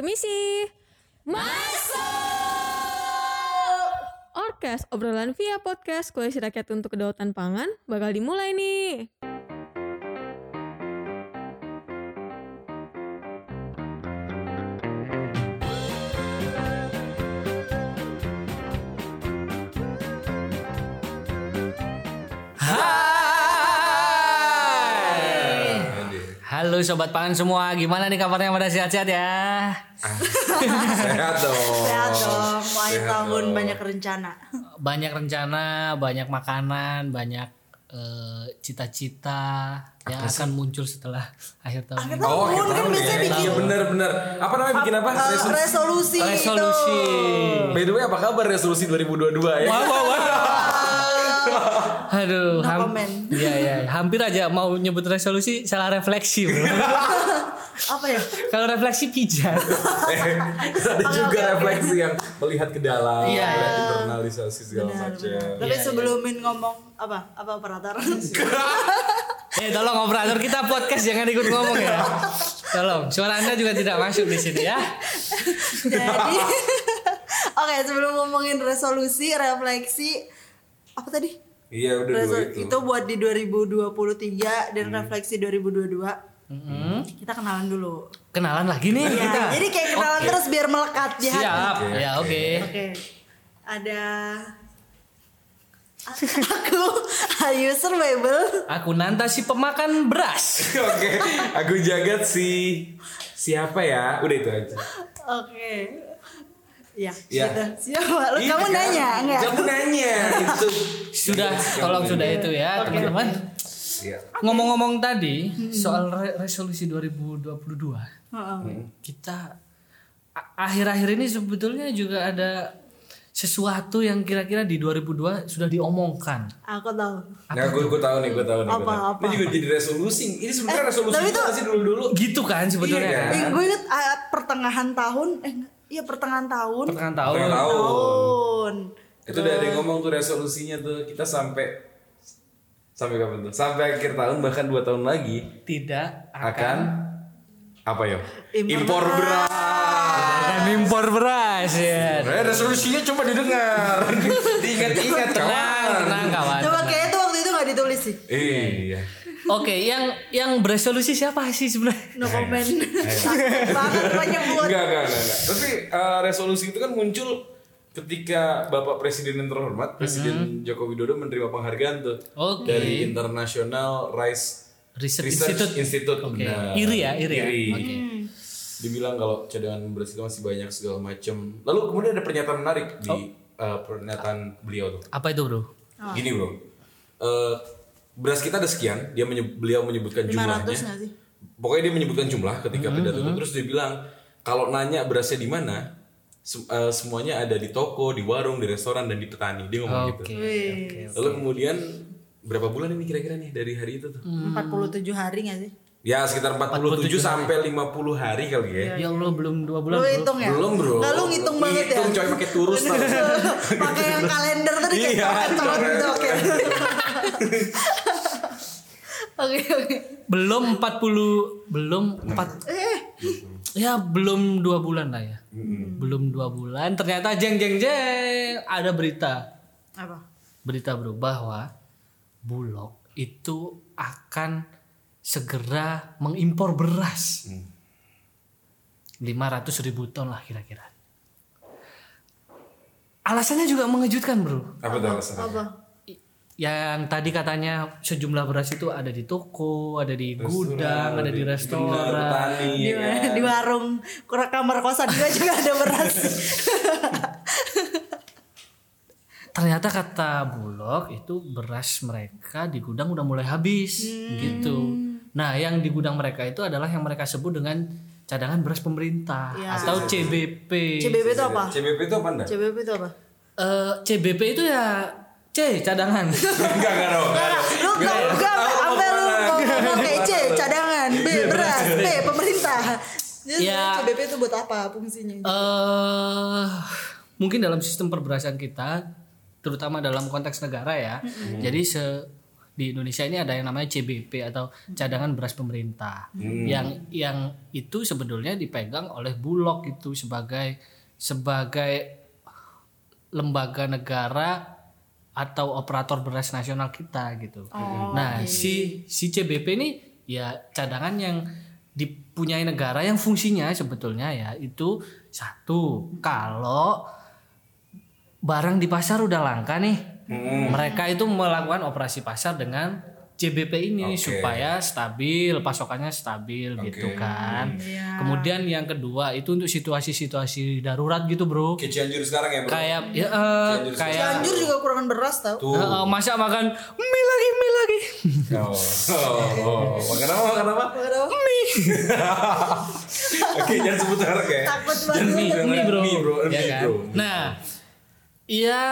Permisi. Masuk. Orkes obrolan via podcast Koalisi Rakyat untuk Kedaulatan Pangan bakal dimulai nih. Halo sobat pangan semua, gimana nih kabarnya pada sehat-sehat ya? Sehat dong. Sehat dong, mau akhir Sehat tahun dong. banyak rencana. Banyak rencana, banyak makanan, banyak eh, cita-cita yang akan muncul setelah akhir tahun. Akhir ini. Oh, tahun akhir kan tahun biasanya ya. bikin Iya benar benar. Apa namanya bikin apa? eh, Resolusi. resolusi, Resolusi. itu. By the way, apa kabar resolusi 2022 ya? Wah, wah, wah. Aduh, No ham- comment. Iya, iya, hampir aja mau nyebut resolusi salah refleksi. bro. Apa ya? Kalau refleksi pijat. Eh, Ada juga refleksi yang melihat ke dalam, Iya, melihat iya. internalisasi segala Benar, macam. benar. Tapi sebelum ngomong apa? Apa operator? Eh tolong operator kita podcast jangan ikut ngomong ya. Tolong, suara Anda juga tidak masuk di sini ya. Jadi Oke, sebelum ngomongin resolusi, refleksi apa tadi? Iya udah dua itu. itu buat di 2023 dan refleksi 2022. Mm-hmm. Kita kenalan dulu. Kenalan lagi nih Ya, kita. jadi kayak kenalan terus biar melekat di hati. Siap. Oke, Ya oke. oke. Oke. Ada aku Ayu Survival. Aku Nanta si pemakan beras. Oke, aku jagat si siapa ya? Udah itu aja. Oke. Ya, Ya. sudah. Siapa? Lu Iya kamu kan? nanya enggak? Kamu nanya itu. Sudah, tolong sudah itu ya teman-teman. Iya. Ngomong-ngomong tadi soal re- resolusi 2022, Heeh. kita akhir-akhir ini sebetulnya juga ada sesuatu yang kira-kira di 2002 sudah diomongkan. Aku tahu. Nah, gue gue tahu nih, gue tahu nih. Apa, tahu. apa, Ini juga jadi resolusi. Ini sebenarnya Eh, resolusi itu tuh- sih dulu dulu. Gitu kan sebetulnya Iya, kan. Eh, gue inget ah, pertengahan tahun, eh iya pertengahan tahun. Pertengahan tahun. Tahun. tahun. Tahun. Itu udah ada yang ngomong tuh resolusinya tuh kita sampai sampai kapan tuh? Sampai akhir tahun bahkan dua tahun lagi Tidak akan apa ya? Impor Impor beras. akan impor beras ya. Eh, resolusinya coba didengar. Diingat-ingat Tenang, kawan. tenang kawan. Coba tenang. kayak itu ditulis sih. Iya. Oke, yang yang beresolusi siapa sih sebenarnya? No comment. Banget banyak buat. Enggak, enggak, enggak. Tapi eh, resolusi itu kan muncul ketika Bapak Presiden yang terhormat, Presiden Joko Widodo menerima penghargaan tuh Oke. dari International Rice Research Research Institute. Institute. Oke. Nah, Iri ya, iri ya. Iri. Oke. Dibilang kalau cadangan beras itu masih banyak segala macam. Lalu kemudian ada pernyataan menarik di Oh. eh, pernyataan beliau tuh. Apa itu, Bro? Gini bro, Eh, beras kita ada sekian. Dia menyeb- beliau menyebutkan 500 jumlahnya. nggak sih? Pokoknya dia menyebutkan jumlah ketika Hmm, pidato itu terus dia bilang kalau nanya berasnya di mana, sem- eh, semuanya ada di toko, di warung, di restoran dan di petani. Dia ngomong gitu. Oke. Wih. Lalu kemudian berapa bulan ini kira-kira nih dari hari itu tuh? Hmm. 47 hari nggak sih? Ya sekitar 47, sampai 50 hari kali ya. Ya Allah, belum dua bulan, Lu Bro. hitung ya? Belum bro. Nggak lu ngitung banget ya? Ngitung coy pakai turus. Pakai yang kalender tadi kayak Iya, coret. Oke. Oke oke. Belum 40 belum 4 Eh, ya belum dua bulan lah ya. Belum dua bulan ternyata jeng jeng jeng ada berita. apa? Berita Bro bahwa Bulog itu akan segera mengimpor beras. 500 ribu ton lah kira-kira. Alasannya juga mengejutkan bro. Apa tuh alasannya? Apa? Yang tadi katanya sejumlah beras itu ada di toko, ada di gudang, ada di Bener, restoran. petani. Di, ya kan? di warung kurang kamar kosan juga juga ada beras. Ternyata kata Bulog itu beras mereka di gudang udah mulai habis gitu. Nah, yang di gudang mereka itu adalah yang mereka sebut dengan cadangan beras pemerintah Ya. atau CBP. CBB itu apa? CBP itu apa anda? CBB itu apa? Eh, CBP itu ya C cadangan. Enggak, enggak dong. Lu enggak enggak sampai lu ngomong kayak C cadangan, B beras, P pemerintah. Jadi Ya. CBP itu buat apa fungsinya? Eh mungkin dalam sistem perberasan kita terutama dalam konteks negara ya. Jadi se di Indonesia ini ada yang namanya CBP atau cadangan beras pemerintah. Yang yang itu sebetulnya dipegang oleh Bulog itu sebagai sebagai lembaga negara atau operator beras nasional kita gitu. nah, si si CBP ini ya cadangan yang dipunyai negara yang fungsinya sebetulnya ya itu satu kalau barang di pasar udah langka nih. Mereka itu melakukan operasi pasar dengan CBP ini Oke. supaya stabil, pasokannya stabil gitu kan. Iya. Kemudian yang kedua itu untuk situasi-situasi darurat gitu, Bro. Kayak Cianjur sekarang ya bro. Kayak ya eh, Cianjur kayak Cianjur juga kurangan beras tau. Tuh. eh, masa makan mie lagi, mie lagi. Oh, oh, oh. Makan apa? Makan apa? mie. Oke, jangan sebut merek ya. Takut banget. mie, mie, Bro. Mie, bro. Ya Mie, kan? bro. Nah, ya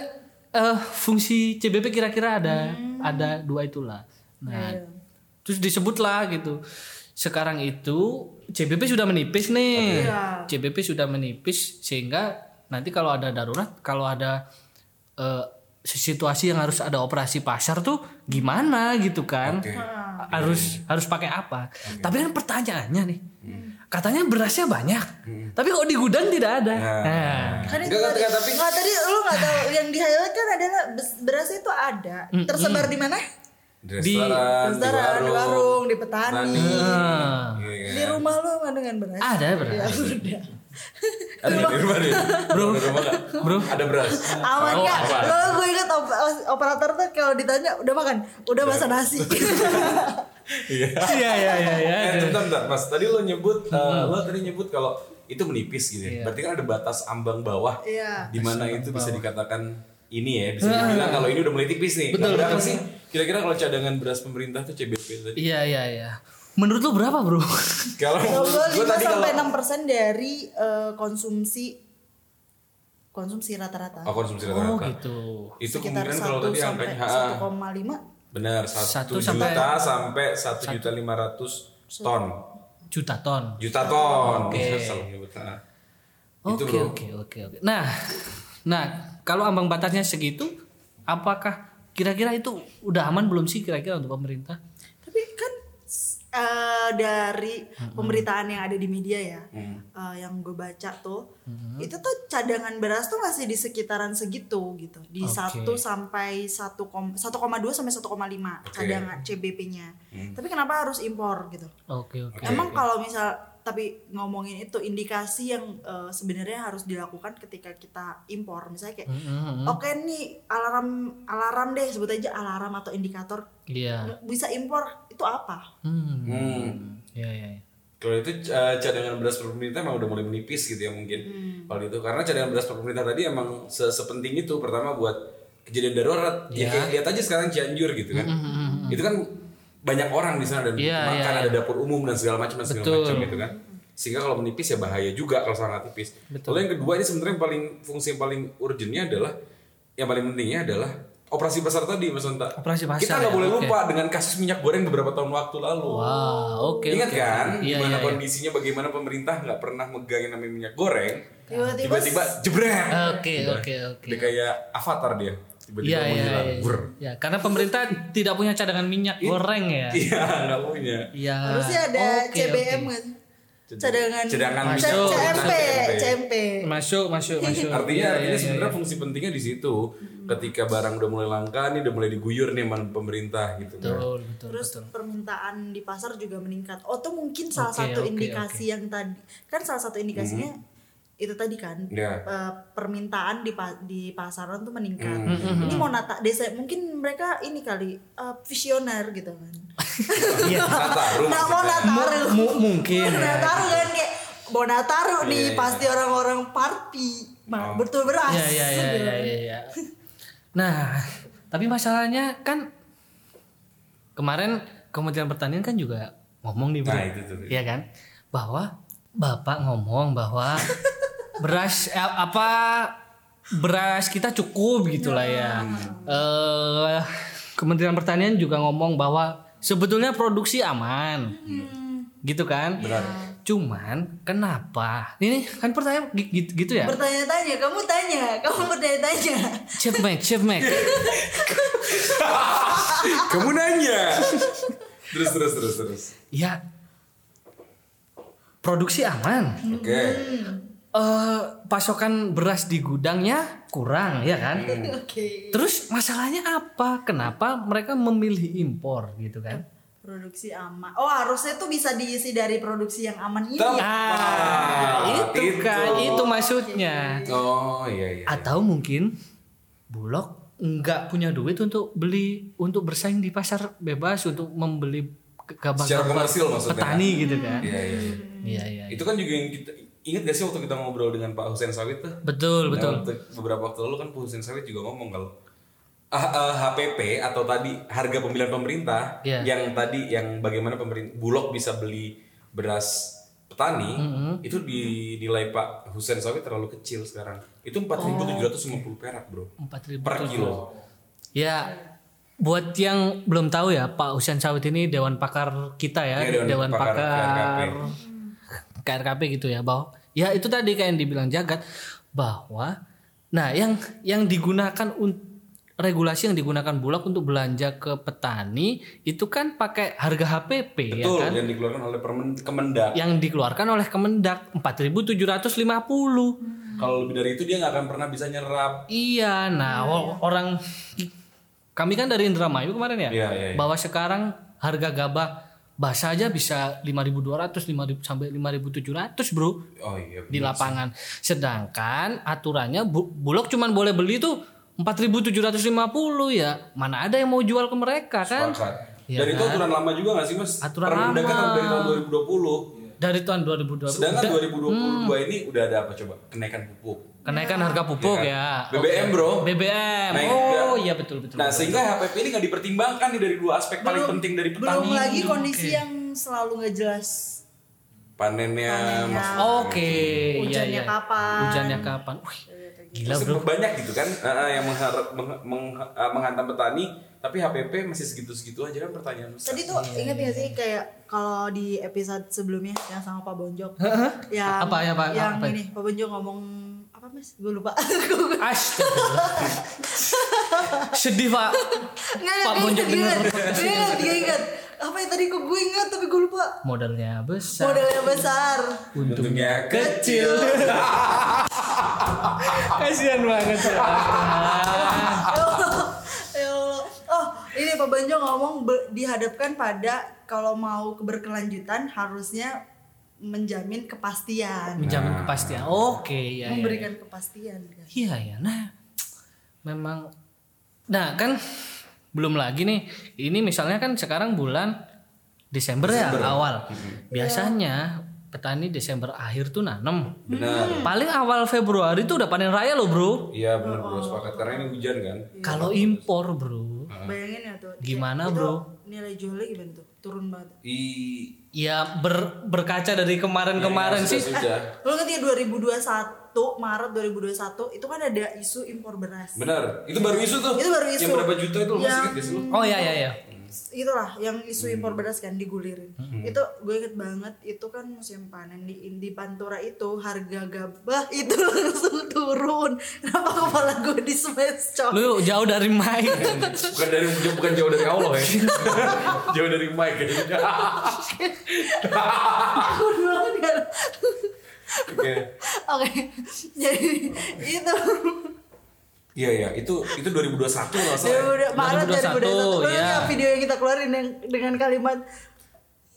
eh fungsi CBP kira-kira ada ada dua itulah. Nah, terus disebutlah gitu. Sekarang itu CBP sudah menipis nih. CBP sudah menipis sehingga nanti kalau ada darurat, kalau ada eh, situasi yang harus ada operasi pasar tuh gimana gitu kan? Oke. Harus harus pakai apa? Tapi kan pertanyaannya nih. Katanya berasnya banyak. Tapi kok di gudang tidak ada. Nah, Kan itu Enggak, tadi, enggak, tapi- Nggak, tadi lu nggak tahu yang di highlight kan adalah berasnya itu ada. Tersebar di mana? Di restoran, di Restoran, di warung, warung, di petani. Ah. Iya, iya. Di rumah lu nggak dengan beras? ada beras. Ya udah. Ada di rumah nih. Bro, di rumah? Bro. Ada beras. Aman Oh, nggak? aman. Lo gue ingat op- operator tuh kalau ditanya udah makan, udah masak nasi. Iya. Iya iya iya iya. Eh, bentar, bentar, Mas. Tadi lo nyebut, eh, lo tadi nyebut kalau itu menipis gitu ya. Berarti kan ada batas ambang bawah. Iya. Di mana itu bisa dikatakan ini ya, bisa dibilang kalau ini udah mulai tipis nih. Betul, berapa sih? Kira-kira kalau cadangan beras pemerintah tuh CBP tadi? Iya iya iya. Menurut lu berapa, Bro? Kalau gue gue 5 tadi kalau sampai 6 persen dari eh, konsumsi konsumsi rata-rata. oh, konsumsi Oh, rata-rata. gitu. Itu Sekitar kemungkinan kalau 1 tadi sampai angkanya ha, 1,5 benar Satu satu sampai- juta sampai satu juta lima ratus ton. Juta ton. Juta ton. Oke. Nah, Itu, Oke oke oke oke. Nah, nah kalau ambang batasnya segitu, apakah kira-kira itu udah aman belum sih kira-kira untuk pemerintah? Eh, dari pemberitaan yang ada di media ya, eh, yang gue baca tuh, itu tuh cadangan beras tuh masih di sekitaran segitu gitu, di Oke. 1 sampai 1, 1,2 sampai 1,5 Oke. cadangan CBP-nya. Tapi kenapa harus impor gitu? Oke oke. Emang kalau misal tapi ngomongin itu indikasi yang eh, sebenarnya harus dilakukan ketika kita impor misalnya kayak Mm-hmm. oke nih alarm alarm deh sebut aja alarm atau indikator Iya. bisa impor itu apa? Hmm. Hmm. Iya iya. iya. Kalau itu uh, cadangan beras per pemerintah emang udah mulai menipis gitu ya mungkin. Kalau itu karena cadangan beras per pemerintah tadi emang se- sepenting itu pertama buat kejadian darurat. Ya, kayak lihat aja sekarang Cianjur gitu kan. Itu kan banyak orang di sana dan Iya, makan iya, ada dapur umum dan segala macam dan segala Betul. macam gitu kan. Sehingga kalau menipis ya bahaya juga kalau sangat tipis. Lalu yang kedua ini sebenarnya yang paling fungsi yang paling urgentnya adalah yang paling pentingnya adalah operasi pasar tadi Mas Anta. Operasi pasar Kita nggak ya, boleh oke. lupa dengan kasus minyak goreng beberapa tahun waktu lalu. Wah, oke. Ingat oke. kan Iya gimana iya. iya. kondisinya bagaimana pemerintah nggak pernah megang yang namanya minyak goreng Tiba-tiba tiba-tiba jebret Oke oke oke. dia kayak avatar dia tiba-tiba menghilang iya. Gur. Ya, karena pemerintah tidak punya cadangan minyak goreng ya. iya nggak punya Iya. Harusnya ada Oke, CBM oke. kan? Cadangan cadangan Masuk. CMP, CMP. CMP. Masuk masuk masuk. artinya Iya, artinya iya, sebenarnya iya. fungsi pentingnya di situ ketika barang udah mulai langka nih udah mulai diguyur nih sama pemerintah gitu kan betul betul Terus betul. permintaan di pasar juga meningkat. Oh tuh mungkin salah Oke, satu oke, indikasi yang tadi kan salah satu indikasinya itu tadi kan Iya. eh, permintaan di pa- di pasaran tuh meningkat. Hmm, Ini mau nata desa mungkin mereka ini kali eh, visioner gitu kan. Iya. Nataru Nah mau maksudnya. nataru. Mu- mungkin ya. Nataru kan kayak mau nataru nih Iya, iya. pasti orang-orang party. Oh. Betul beras. Iya iya iya iya iya. iya. Nah, tapi masalahnya kan kemarin Kementerian Pertanian kan juga ngomong nih, Bro. Nah, itu tuh. Iya kan? Bahwa Bapak ngomong bahwa beras eh, apa beras kita cukup gitulah ya. Eh Kementerian Pertanian juga ngomong bahwa sebetulnya produksi aman. Gitu kan? Cuman kenapa? Ini kan pertanyaan gi- gitu, gitu ya. Bertanya-tanya, kamu tanya, kamu bertanya-tanya. Chef Mac, Chef Mac. Kamu nanya. terus terus terus terus. ya produksi aman. Oke. Eh pasokan beras di gudangnya kurang ya kan? Oke. Terus masalahnya apa? Kenapa mereka memilih impor gitu kan? Produksi aman. Oh, harusnya tuh bisa diisi dari produksi yang aman ini. Tepat. ya? Ah, itu itu. kan, itu maksudnya. Oh iya iya. Atau mungkin Bulog nggak punya duit untuk beli untuk bersaing di pasar bebas untuk membeli ke- gabah Secara komersil maksudnya. petani gitu kan? Iya iya. iya. Iya iya. Itu kan juga yang kita ingat gak sih waktu kita ngobrol dengan Pak Hussein Sawit tuh? Betul Nah, betul. waktu- beberapa waktu lalu kan Pak Hussein Sawit juga ngomong kalau ah, ah, HPP atau tadi harga pembelian pemerintah Iya. yang tadi yang bagaimana pemerintah Bulog bisa beli beras petani Mm-hmm. itu dinilai Pak Hussein Sawit terlalu kecil sekarang. Itu 4.750 perak, Bro. 4.000 Per kilo. Ya, buat yang belum tahu ya, Pak Husain Sawit ini dewan pakar kita ya, Iya, dewan, dewan pakar pakar, KRKP gitu ya, bahwa ya itu tadi kayak yang dibilang Jagat bahwa nah yang yang digunakan un- regulasi yang digunakan Bulog untuk belanja ke petani itu kan pakai harga HPP ya Betul, kan? yang dikeluarkan oleh Permen- Kemendak. Yang dikeluarkan oleh Kemendak 4.750. Kalau lebih dari itu dia nggak akan pernah bisa nyerap. Iya, nah o- orang kami kan dari Indramayu kemarin ya, Iya, iya, iya. bahwa sekarang harga gabah basah aja bisa 5.200, 5.000 sampai 5.700 bro Oh iya. di lapangan. Sedangkan aturannya Bu- Bulog cuman boleh beli tuh 4.750 ya. Mana ada yang mau jual ke mereka kan? Sepakat. Iya Dan itu aturan lama juga gak sih mas? Aturan Permendak kan lama. dari tahun 2020. Dari tahun 2020 Sedangkan udah 2022 ini udah ada apa coba? Kenaikan pupuk. Kenaikan harga pupuk ya. BBM bro. BBM. Naik oh iya betul betul. Nah sehingga HPP ini nggak dipertimbangkan nih dari dua aspek paling penting dari Belum petani. lagi kondisi yang selalu nggak jelas. Panennya, Panennya. Oke, iya Hujannya iya. kapan. Hujannya kapan? Wih, gila Masih bro. banyak gitu kan eh, yang mengharap meng- meng- eh, menghantam petani, tapi HPP masih segitu-segitu aja kan pertanyaan besar. Tadi tuh inget gak sih kayak kalau di episode sebelumnya yang sama Pak Bonjok, yang Apa ya, Pak? yang Apa ya? ini Pak Bonjok ngomong apa mas? Gue lupa. Astagfirullah. Sedih pak. Nggak, Pak Bonjok denger ingat, ingat. Apa yang tadi kok gue ingat tapi gue lupa. Modalnya besar. Modalnya besar. Untungnya kecil. Kasihan banget ya. ya. Oh, ini Pak Banjo ngomong dihadapkan pada kalau mau keberkelanjutan harusnya menjamin kepastian, Menjamin kepastian. Oke, ya. ya, memberikan kepastian. kan. Iya ya. Nah, memang. Nah kan belum lagi nih. Ini misalnya kan sekarang bulan Desember, ya awal. Biasanya petani Desember akhir tuh nanem. Benar. Paling awal Februari tuh udah panen raya loh bro. Iya benar bro sepakat karena ini hujan kan. Kalau impor bro, Bayangin ya tuh. Gimana, itu bro? Nilai jualnya gimana tuh? Turun banget. I ya ber- berkaca dari kemarin-kemarin Iya, sih. sudah. Lo ngerti ya 2021 Maret 2021 itu kan ada isu impor beras. Benar. Itu baru isu tuh. Itu baru isu. Yang berapa juta itu lo masih ingat sih lo? Oh ya ya ya. Itulah yang isu Hmm. impor beras kan digulirin itu gue inget banget itu kan musim panen di di Pantura itu harga gabah itu langsung turun kenapa kepala gue di smash coy Lu jauh dari mic. Bukan dari bukan jauh dari Allah ya. jauh dari Mike kayaknya. Bodoh banget kan Oke. oke jadi itu Iya iya, itu itu 2021 ya nggak salah. udah Maret 2021, 2021 Lo ya. lihat video yang kita keluarin yang dengan kalimat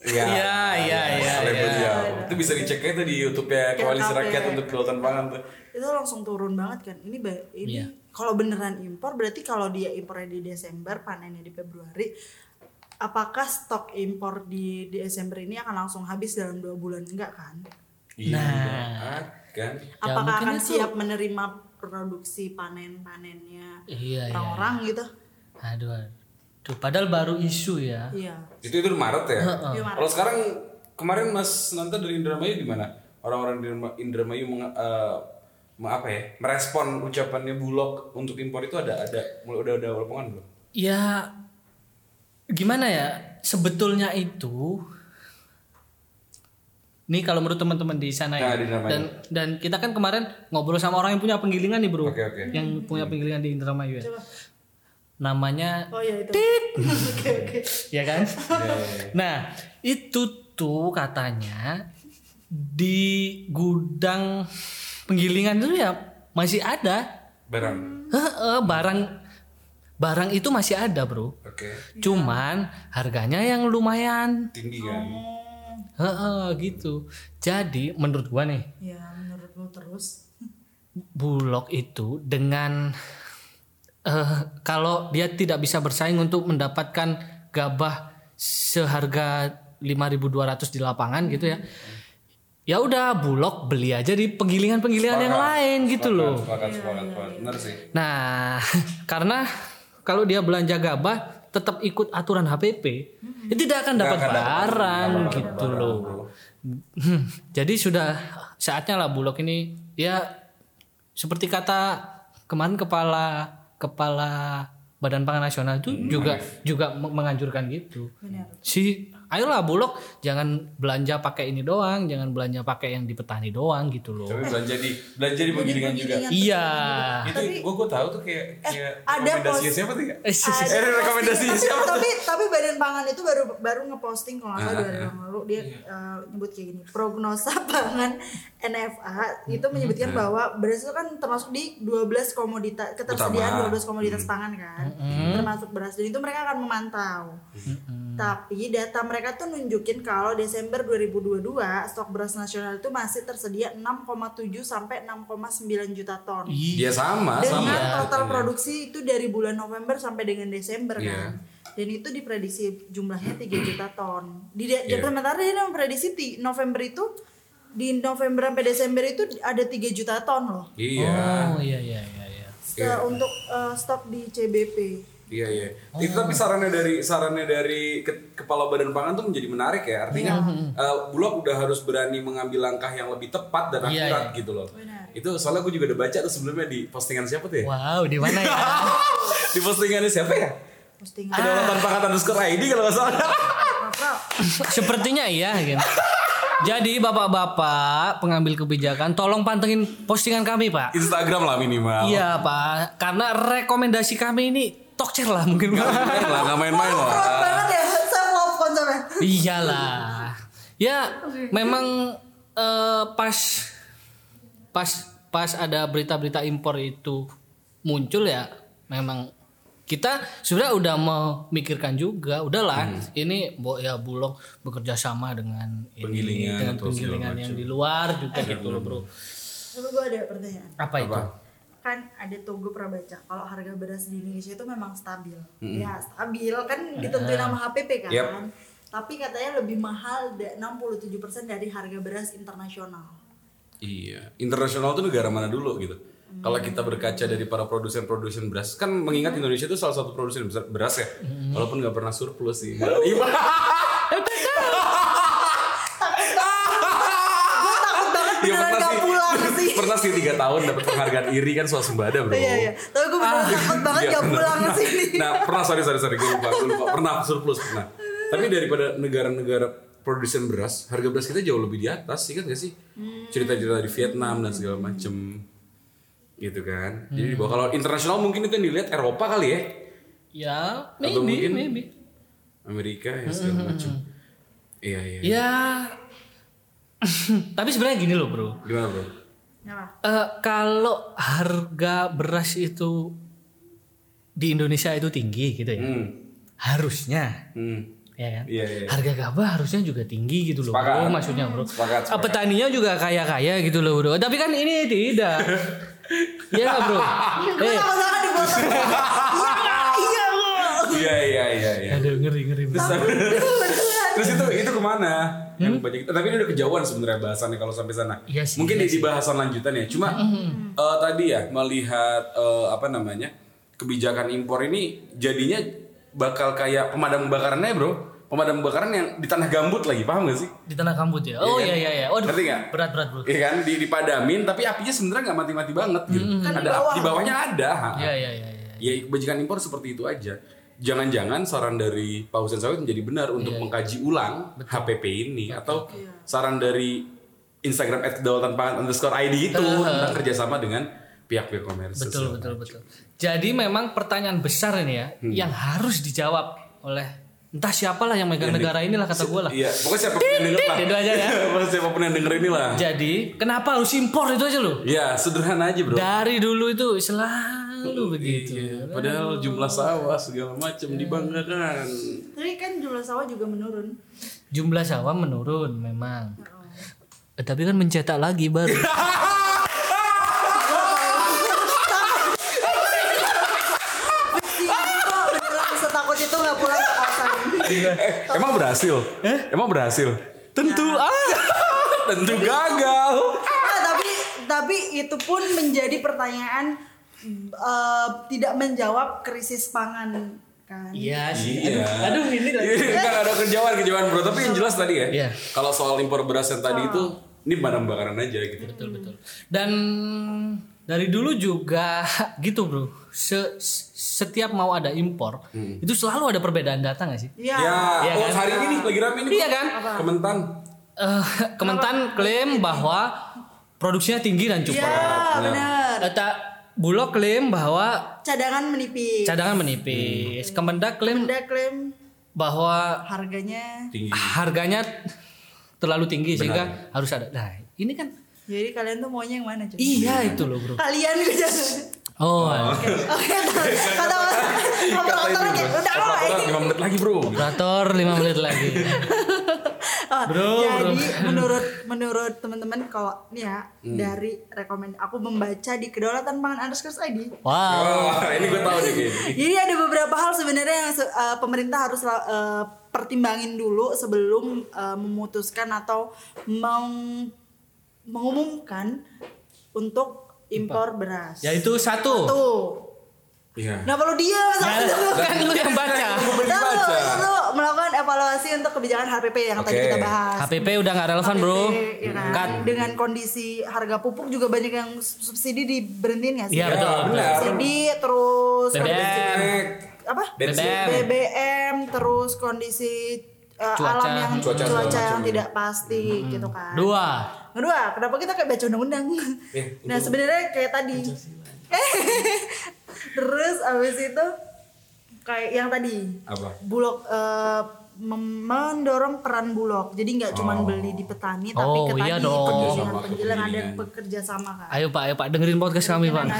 Iya. Iya, iya, iya, iya. dia. Itu bisa dicek aja tuh di YouTube ya Koalisi. Rakyat untuk Kelautan Pangan tuh. itu langsung turun banget kan ini ini Iya. kalau beneran impor berarti kalau dia impornya di Desember panennya di Februari apakah stok impor di Desember ini akan langsung habis dalam dua bulan enggak kan Iya. Nah. kan. apakah mungkin akan itu- siap menerima produksi panen panennya Iya, iya. orang-orang gitu Aduh, aduh. Padahal baru isu ya. iya Itu itu Maret ya. Iya, Maret. Kalau sekarang kemarin Mas Nanta dari Indramayu gimana? Orang-orang di Indrama- Indramayu meng, eh, me- apa ya? Merespon ucapannya Bulog untuk impor itu ada ada mulai udah ada lapangan belum? Ya gimana ya? Sebetulnya itu Nih kalau menurut teman-teman di sana Nah, ya. di. Dan dan kita kan kemarin ngobrol sama orang yang punya penggilingan nih, Bro. Oke, oke. Yang punya penggilingan di Indramayu ya. Namanya Oh iya itu. Oke oke. ya kan? Iya, iya, iya. Nah, itu tuh katanya di gudang penggilingan itu ya masih ada barang Heeh, barang barang itu masih ada, Bro. oke Cuman harganya yang lumayan tinggi kan Heeh, gitu. Jadi menurut gua nih, Ya menurutmu terus. Bulog itu dengan eh kalau dia tidak bisa bersaing untuk mendapatkan gabah seharga 5.200 di lapangan gitu ya. Ya udah Bulog beli aja di penggilingan-penggilingan yang Sepakat. lain gitu Sepakat, loh. sepakat sepakat sepakat benar sih Nah, karena kalau dia belanja gabah tetap ikut aturan HPP, dia tidak akan dapat barang nggak dapat gitu barang, loh. Hmm, Jadi sudah saatnya lah Bulog ini ya seperti kata kemarin kepala kepala Badan Pangan Nasional itu juga juga me- menganjurkan gitu. Si ayolah Bulog jangan belanja pakai ini doang, jangan belanja pakai yang di petani doang gitu loh. tapi belanja di belanja di penggilingan juga. Iya. itu gue gue tahu tuh kayak kayak ada rekomendasinya pos- siapa tuh ya Eh, si- si- Eh, rekomendasinya tapi, siapa tuh? tapi tapi badan pangan itu baru baru ngeposting kalau nggak salah Ah, dua hari ah. yang lalu. Dia eh, nyebut kayak gini prognosa pangan NFA itu menyebutkan bahwa beras itu kan termasuk di 12 komoditas ketersediaan Utama. 12 komoditas pangan kan termasuk beras. Dan itu mereka akan memantau tapi data mereka tuh nunjukin kalau Desember 2022 stok beras nasional itu masih tersedia 6,7 sampai 6,9 juta ton. Dia sama sama. Dengan total produksi itu dari bulan November sampai dengan Desember Iya. kan? Dan itu diprediksi jumlahnya 3 juta ton. Di de- Iya. sementara dia memprediksi November itu di November sampai Desember itu ada 3 juta ton loh. Iya. Oh iya iya iya iya. Se- untuk eh, stok di CBP Iya iya. Itu tapi sarannya dari sarannya dari ke- kepala badan pangan tuh menjadi menarik ya. Artinya eh, Bulog udah harus berani mengambil langkah yang lebih tepat dan Iya, akurat gitu loh. Itu soalnya gue juga udah baca tuh sebelumnya di postingan siapa tuh ya? Wow, di mana ya? di postingannya siapa ya? postingan Kedaulatan pangan underscore ID kalau nggak salah. Sepertinya iya gitu. Jadi bapak-bapak pengambil kebijakan tolong pantengin postingan kami pak. Instagram lah minimal. Iya pak, karena rekomendasi kami ini tokcer lah mungkin Nggak pak. main lah, nggak main-main lah. Banget ya love konsepnya Iyalah. Ya memang eh, pas pas pas ada berita-berita impor itu muncul ya memang kita sudah udah memikirkan juga udahlah ini bo ya bulog bekerja sama dengan ini, Penggilingan dengan penggilingan yang di luar juga gitu loh bro tapi gue ada pertanyaan apa itu Apa? Kan ada tuh gue pernah baca kalau harga beras di Indonesia itu memang stabil. Ya stabil. Kan ditentuin sama HPP kan? Yap. tapi katanya lebih mahal da- 67% dari harga beras internasional. Iya, internasional tuh negara mana dulu gitu. Kalau kita berkaca dari para produsen-produsen beras, kan mengingat Indonesia itu salah satu produsen besar beras ya, walaupun nggak pernah surplus sih. Pernah sih tiga tahun dapat penghargaan iri kan swasembada bro. iya iya tapi gue beneran takut banget Iya, gak bener. pulang ke sini Nah pernah sorry sorry sorry gue lupa gue lupa pernah surplus pernah. Tapi daripada negara-negara produsen beras, harga beras kita jauh lebih di atas, sih kan gak sih? Cerita-cerita di Vietnam dan segala macem gitu kan. Jadi di bawah kalau internasional mungkin itu yang dilihat Eropa kali ya, ya Atau maybe mungkin- maybe Amerika ya segala macem. Iya iya. ya tapi sebenarnya gini loh bro Gimana bro? Eh, kalau harga beras itu di Indonesia itu tinggi gitu ya, Hmm. harusnya Hmm. ya kan? Iya iya. Harga gabah harusnya juga tinggi gitu loh, Sepakat. bro. Maksudnya bro. Sepakat, Eh, sepakat. Petaninya juga kaya-kaya gitu loh bro. Tapi kan ini tidak. Iya nggak bro? Eh. Iya? Iya bro. Iya iya iya iya. aduh ngeri ngeri. bro. Terus itu itu ke mana? Yang banyak tapi ini udah kejauhan sebenarnya bahasannya kalau sampai sana. Iya sih, Mungkin iya di, di bahasan lanjutan ya. Cuma eh, tadi ya melihat eh, apa namanya kebijakan impor ini jadinya bakal kayak pemadam kebakarannya bro. Pemadam kebakaran yang di tanah gambut lagi paham gak sih? Di tanah gambut ya. Oh Iya iya kan? iya iya. Waduh. Ngerti nggak? Berat berat bro. Iya kan di dipadamin tapi apinya sebenarnya nggak mati-mati banget gitu. Kan di ada bawah. di bawahnya ada. Iya iya iya. iya. Ya kebijakan impor seperti itu aja. Jangan-jangan saran dari Pak Hussein Sawit menjadi benar untuk Iya, mengkaji ulang HPP ini atau saran dari Instagram @kedaulatan underscore ID itu tentang kerjasama dengan pihak-pihak komersil. Betul betul betul. Jadi memang pertanyaan besar ini ya Hmm. yang harus dijawab oleh entah siapalah yang megang negara inilah kata gue lah. Iya, pokoknya siapa pun yang denger lah. Itu aja ya. Pokoknya siapa pun yang denger ini lah. Jadi kenapa harus impor itu aja loh? Ya, sederhana aja bro. Dari dulu itu selalu begitu. Iya, Padahal jumlah sawah segala macam dibanggakan. Tapi kan jumlah sawah juga menurun. Jumlah sawah menurun memang. Eh, tapi kan mencetak lagi baru. Si Iko beneran setakut itu nggak pulang ke kosan. eh, emang berhasil? Emang berhasil? Tentu ah. Tentu gagal. Ah, tapi tapi itu pun menjadi pertanyaan eh, tidak menjawab krisis pangan kan. Iya sih. Iya. Aduh, aduh ini lagi. Enggak ada kerjaan kerjaan bro. Tapi yang jelas tadi ya. Iya. Kalau soal impor beras yang tadi itu ini barang bakaran aja gitu. betul betul dan dari dulu juga gitu bro Se- setiap mau ada impor itu selalu ada perbedaan data nggak sih Iya. Ya, Iya oh, kan? hari ini lagi rame nih. Iya kan? Kementan. Eh, Kementan klaim bahwa produksinya tinggi dan cukup Iya, benar. Eh, tak- Bulog klaim bahwa Cadangan menipis. cadangan menipis Kemendak klaim Anda klaim bahwa harganya. Tinggi. harganya terlalu tinggi sehingga harus ada nah ini kan Jadi kalian tuh maunya yang mana coba? iya itu loh bro Kalian gue jangan. oh Oke, kata operator kayak udah oh, Operator. 5 menit lagi bro. operator 5 menit lagi Bro, jadi bro. menurut menurut teman-teman kalau nih ya Hmm. dari rekomend aku membaca di kedaulatan pangan underscore ID. wow Wah, ini gue tahu nih. Jadi ada beberapa hal sebenarnya yang eh, pemerintah harus eh, pertimbangin dulu sebelum eh, memutuskan atau meng- mengumumkan untuk impor beras. yaitu satu Tuh. Iya. Nah kalau dia kan lu yang baca Lalu dibaca. itu melakukan evaluasi untuk kebijakan HPP yang tadi Oke. kita bahas. HPP udah nggak relevan bro HPP, ya kan? Cut. Dengan kondisi harga pupuk juga banyak yang subsidi diberhentiin nggak sih? Iya, betul, betul. Subsidi terus BBM. kondisi- apa? BBM. BBM terus kondisi uh, Cuaca. alam yang Cuaca cuaca, segala yang tidak pasti gitu kan. dua Kedua, kenapa kita kayak baca undang-undang? Eh, nah sebenarnya kayak tadi. Terus abis itu kayak yang tadi Apa? bulog eh, mem- mendorong peran bulog. Jadi nggak cuma beli di petani tapi Oh, ke iya tadi dong. penggilingan Kerjasama, penggilingan ada kepemilikan. bekerja sama kan. ayo pak ayo pak dengerin podcast kami pak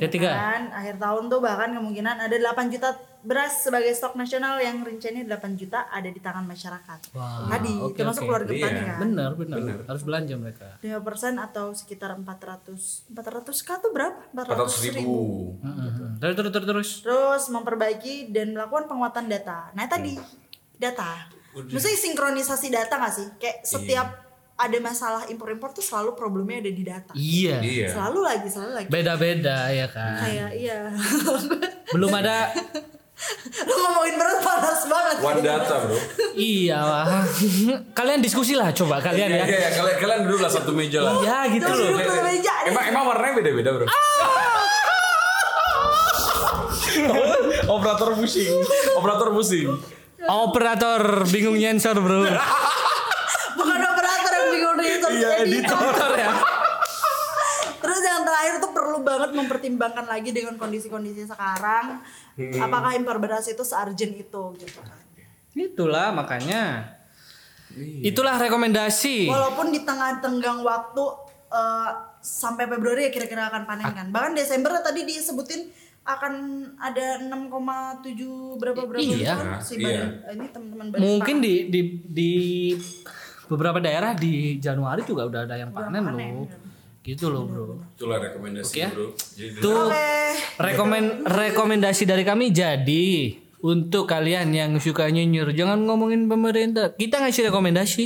ketiga Kan akhir tahun tuh bahkan kemungkinan ada 8 juta beras sebagai stok nasional yang rencananya 8 juta ada di tangan masyarakat. Wah, Tadi oke, termasuk oke. keluarga Iya, petani kan. benar benar harus belanja mereka 5% atau sekitar 400 400 k tuh berapa? 400 ribu. Mm-mm. terus terus terus terus Terus memperbaiki dan melakukan penguatan data. Nah tadi data. Maksudnya sinkronisasi data gak sih? Kayak setiap ada masalah impor-impor tuh selalu problemnya ada di data. iya Iya. Selalu lagi, selalu lagi. beda-beda ya kan Kayak iya. belum ada Lu ngomongin berat panas banget. One data bro. iya wah. kalian diskusi lah coba kalian Iya, ya iya, iya. kalian kalian duduk lah satu meja lah. ya gitu loh duduk ke meja deh. Emang emang warnanya beda-beda bro. Operator pusing. Operator pusing. operator bingung nyensor bro Bukan operator yang bingung research Iya, editor. Operator ya Terus yang terakhir tuh perlu banget mempertimbangkan lagi dengan kondisi-kondisi sekarang. Hmm. Apakah impor beras itu searjen itu gitu kan. itulah makanya itulah rekomendasi Walaupun di tengah tenggang waktu eh, sampai Februari ya kira-kira akan panen kan. Bahkan Desember tadi disebutin akan ada 6,7 berapa berapa Iya. kan si Iya. ini teman-teman mungkin di di di beberapa daerah di Januari juga udah ada yang panen loh gitu loh bro Itulah rekomendasi Oke. bro. Jadi Tuh Oke. rekomen rekomendasi dari kami jadi untuk kalian yang suka nyinyir jangan ngomongin pemerintah kita ngasih rekomendasi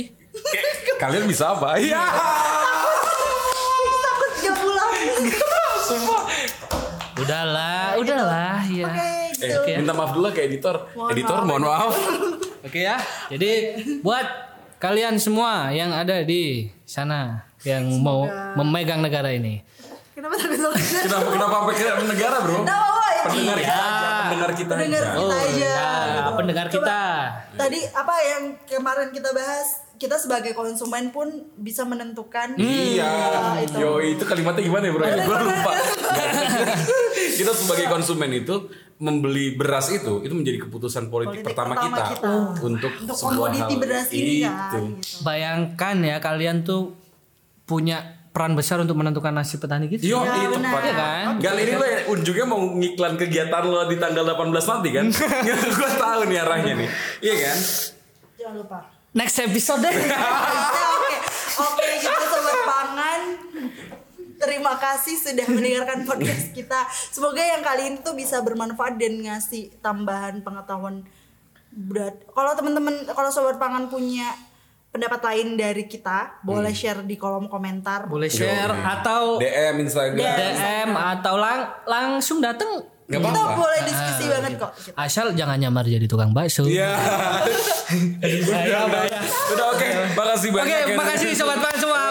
kalian bisa apa? Iya. takut gak pulang. udahlah udahlah ya Oke, Eh, gitu. minta maaf dulu ke editor. Mohon editor maaf, mohon maaf. oke ya jadi buat kalian semua yang ada di sana yang mau memegang negara ini Kenapa takut? Kenapa kenapa ke negara bro? Nah, apa itu pendengar Iya. kita aja, pendengar kita Pendengar aja. kita Oh aja. iya, gitu. pendengar Coba, kita. Tadi apa yang kemarin kita bahas? Kita sebagai konsumen pun bisa menentukan. Iya, itu. yo itu kalimatnya gimana ya bro? Gue lupa. kita sebagai konsumen itu membeli beras itu itu menjadi keputusan politik, Politik pertama, pertama kita, kita. untuk, Untuk sebuah hal beras ini kan. itu. Gitu. Bayangkan ya kalian tuh punya peran besar untuk menentukan nasib petani gitu. Yo, Iya, itu benar. tepat. Iya kan? Gal ini lo ujungnya mau ngiklan kegiatan lo di tanggal 18 nanti kan? gue tahu nih arahnya nih. Iya kan? Jangan lupa. Next episode deh. Oke, oke kita sobat pangan. Terima kasih sudah mendengarkan podcast kita. Semoga yang kali ini tuh bisa bermanfaat dan ngasih tambahan pengetahuan berat. Kalau teman-teman, kalau sobat pangan punya pendapat lain dari kita, boleh share di kolom komentar. Boleh share atau DM Instagram. DM atau lang langsung datang. Gak Kita apa-apa. boleh diskusi banget kok. gitu. Asal jangan nyamar jadi tukang bakso. Iya. Bahaya. Udah oke. Makasih Oke, banyak. ya. makasih sobat pangan semua.